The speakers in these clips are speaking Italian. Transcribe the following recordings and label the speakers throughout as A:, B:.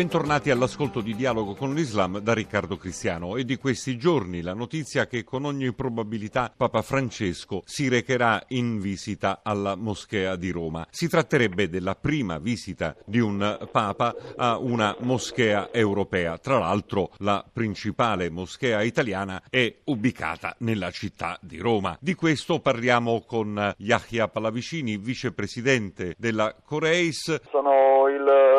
A: Bentornati all'ascolto di Dialogo con l'Islam da Riccardo Cristiano e di questi giorni la notizia che con ogni probabilità Papa Francesco si recherà in visita alla moschea di Roma. Si tratterebbe della prima visita di un Papa a una moschea europea. Tra l'altro la principale moschea italiana è ubicata nella città di Roma. Di questo parliamo con Yahya Pallavicini, vicepresidente della Coreis.
B: Sono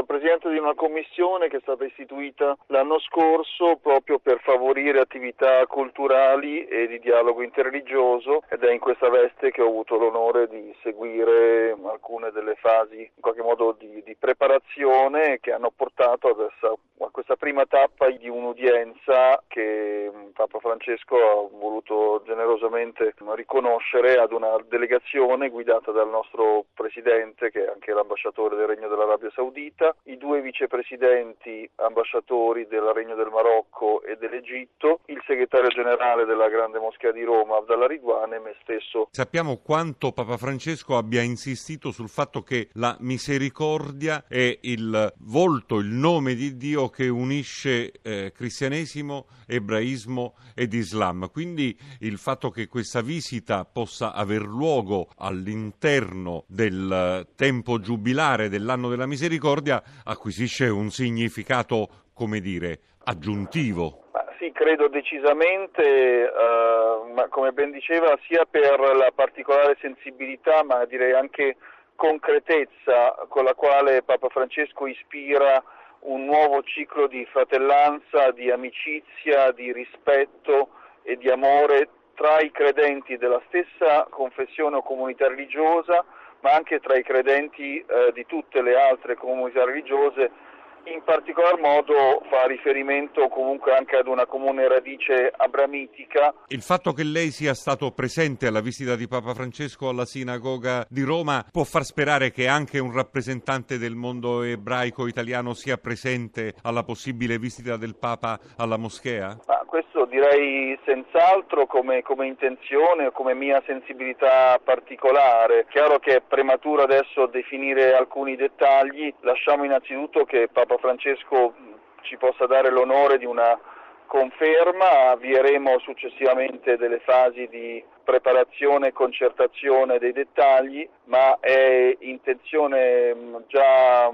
B: il presidente di una commissione che è stata istituita l'anno scorso proprio per favorire attività culturali e di dialogo interreligioso ed è in questa veste che ho avuto l'onore di seguire alcune delle fasi in qualche modo di, di preparazione che hanno portato adesso a questa prima tappa di un'udienza che Papa Francesco ha voluto generosamente riconoscere ad una delegazione guidata dal nostro presidente che è anche l'ambasciatore del Regno dell'Arabia Saudita, i due vicepresidenti ambasciatori del Regno del Marocco e dell'Egitto, il segretario generale della Grande Moschea di Roma Abdallah Ridwan e me stesso.
A: Sappiamo quanto Papa Francesco abbia insistito sul fatto che la misericordia è il volto, il nome di Dio che unisce eh, cristianesimo, ebraismo ed islam. Quindi il fatto che questa visita possa aver luogo all'interno del tempo giubilare dell'anno della misericordia acquisisce un significato, come dire, aggiuntivo.
B: Sì, credo decisamente, uh, ma come ben diceva, sia per la particolare sensibilità, ma direi anche concretezza con la quale Papa Francesco ispira un nuovo ciclo di fratellanza, di amicizia, di rispetto e di amore tra i credenti della stessa confessione o comunità religiosa, ma anche tra i credenti eh, di tutte le altre comunità religiose in particolar modo fa riferimento comunque anche ad una comune radice abramitica.
A: Il fatto che lei sia stato presente alla visita di Papa Francesco alla sinagoga di Roma può far sperare che anche un rappresentante del mondo ebraico italiano sia presente alla possibile visita del Papa alla moschea?
B: Ma questo direi senz'altro come, come intenzione o come mia sensibilità particolare. Chiaro che è prematuro adesso definire alcuni dettagli, lasciamo innanzitutto che Papa Francesco ci possa dare l'onore di una conferma, avvieremo successivamente delle fasi di preparazione e concertazione dei dettagli, ma è intenzione già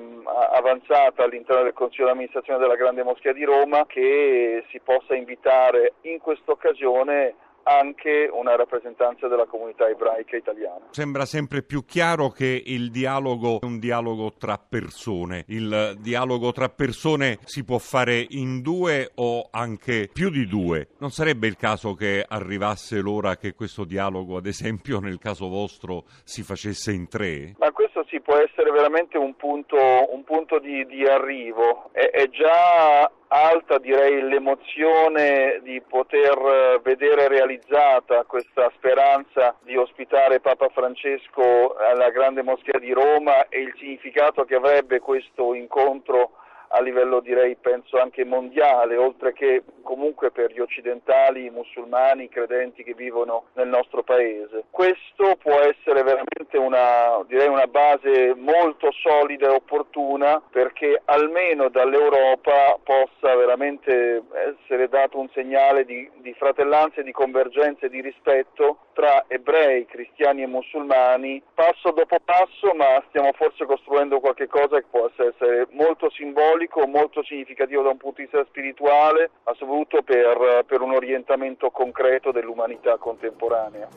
B: avanzata all'interno del Consiglio di amministrazione della Grande Moschea di Roma che si possa invitare in questa occasione anche una rappresentanza della comunità ebraica italiana.
A: Sembra sempre più chiaro che il dialogo è un dialogo tra persone. Il dialogo tra persone si può fare in due o anche più di due. Non sarebbe il caso che arrivasse l'ora che questo dialogo, ad esempio nel caso vostro, si facesse in tre?
B: Ma questo sì può essere veramente un punto, un punto di, di arrivo. È, è già alta direi l'emozione di poter eh, vedere realizzata questa speranza di ospitare Papa Francesco alla Grande Moschea di Roma e il significato che avrebbe questo incontro a livello direi penso anche mondiale, oltre che comunque per gli occidentali, i musulmani, i credenti che vivono nel nostro paese. Questo può essere veramente una, direi una base molto solida e opportuna perché almeno dall'Europa possa veramente essere dato un segnale di, di fratellanza e di convergenza e di rispetto tra ebrei, cristiani e musulmani, passo dopo passo, ma stiamo forse costruendo qualche cosa che può essere molto simbolico, molto significativo da un punto di vista spirituale, ma soprattutto per, per un orientamento concreto dell'umanità contemporanea.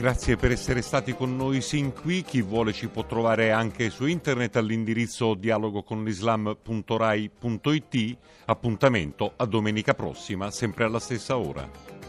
A: Grazie per essere stati con noi sin qui. Chi vuole ci può trovare anche su internet all'indirizzo dialogoconlislam.rai.it. Appuntamento a domenica prossima, sempre alla stessa ora.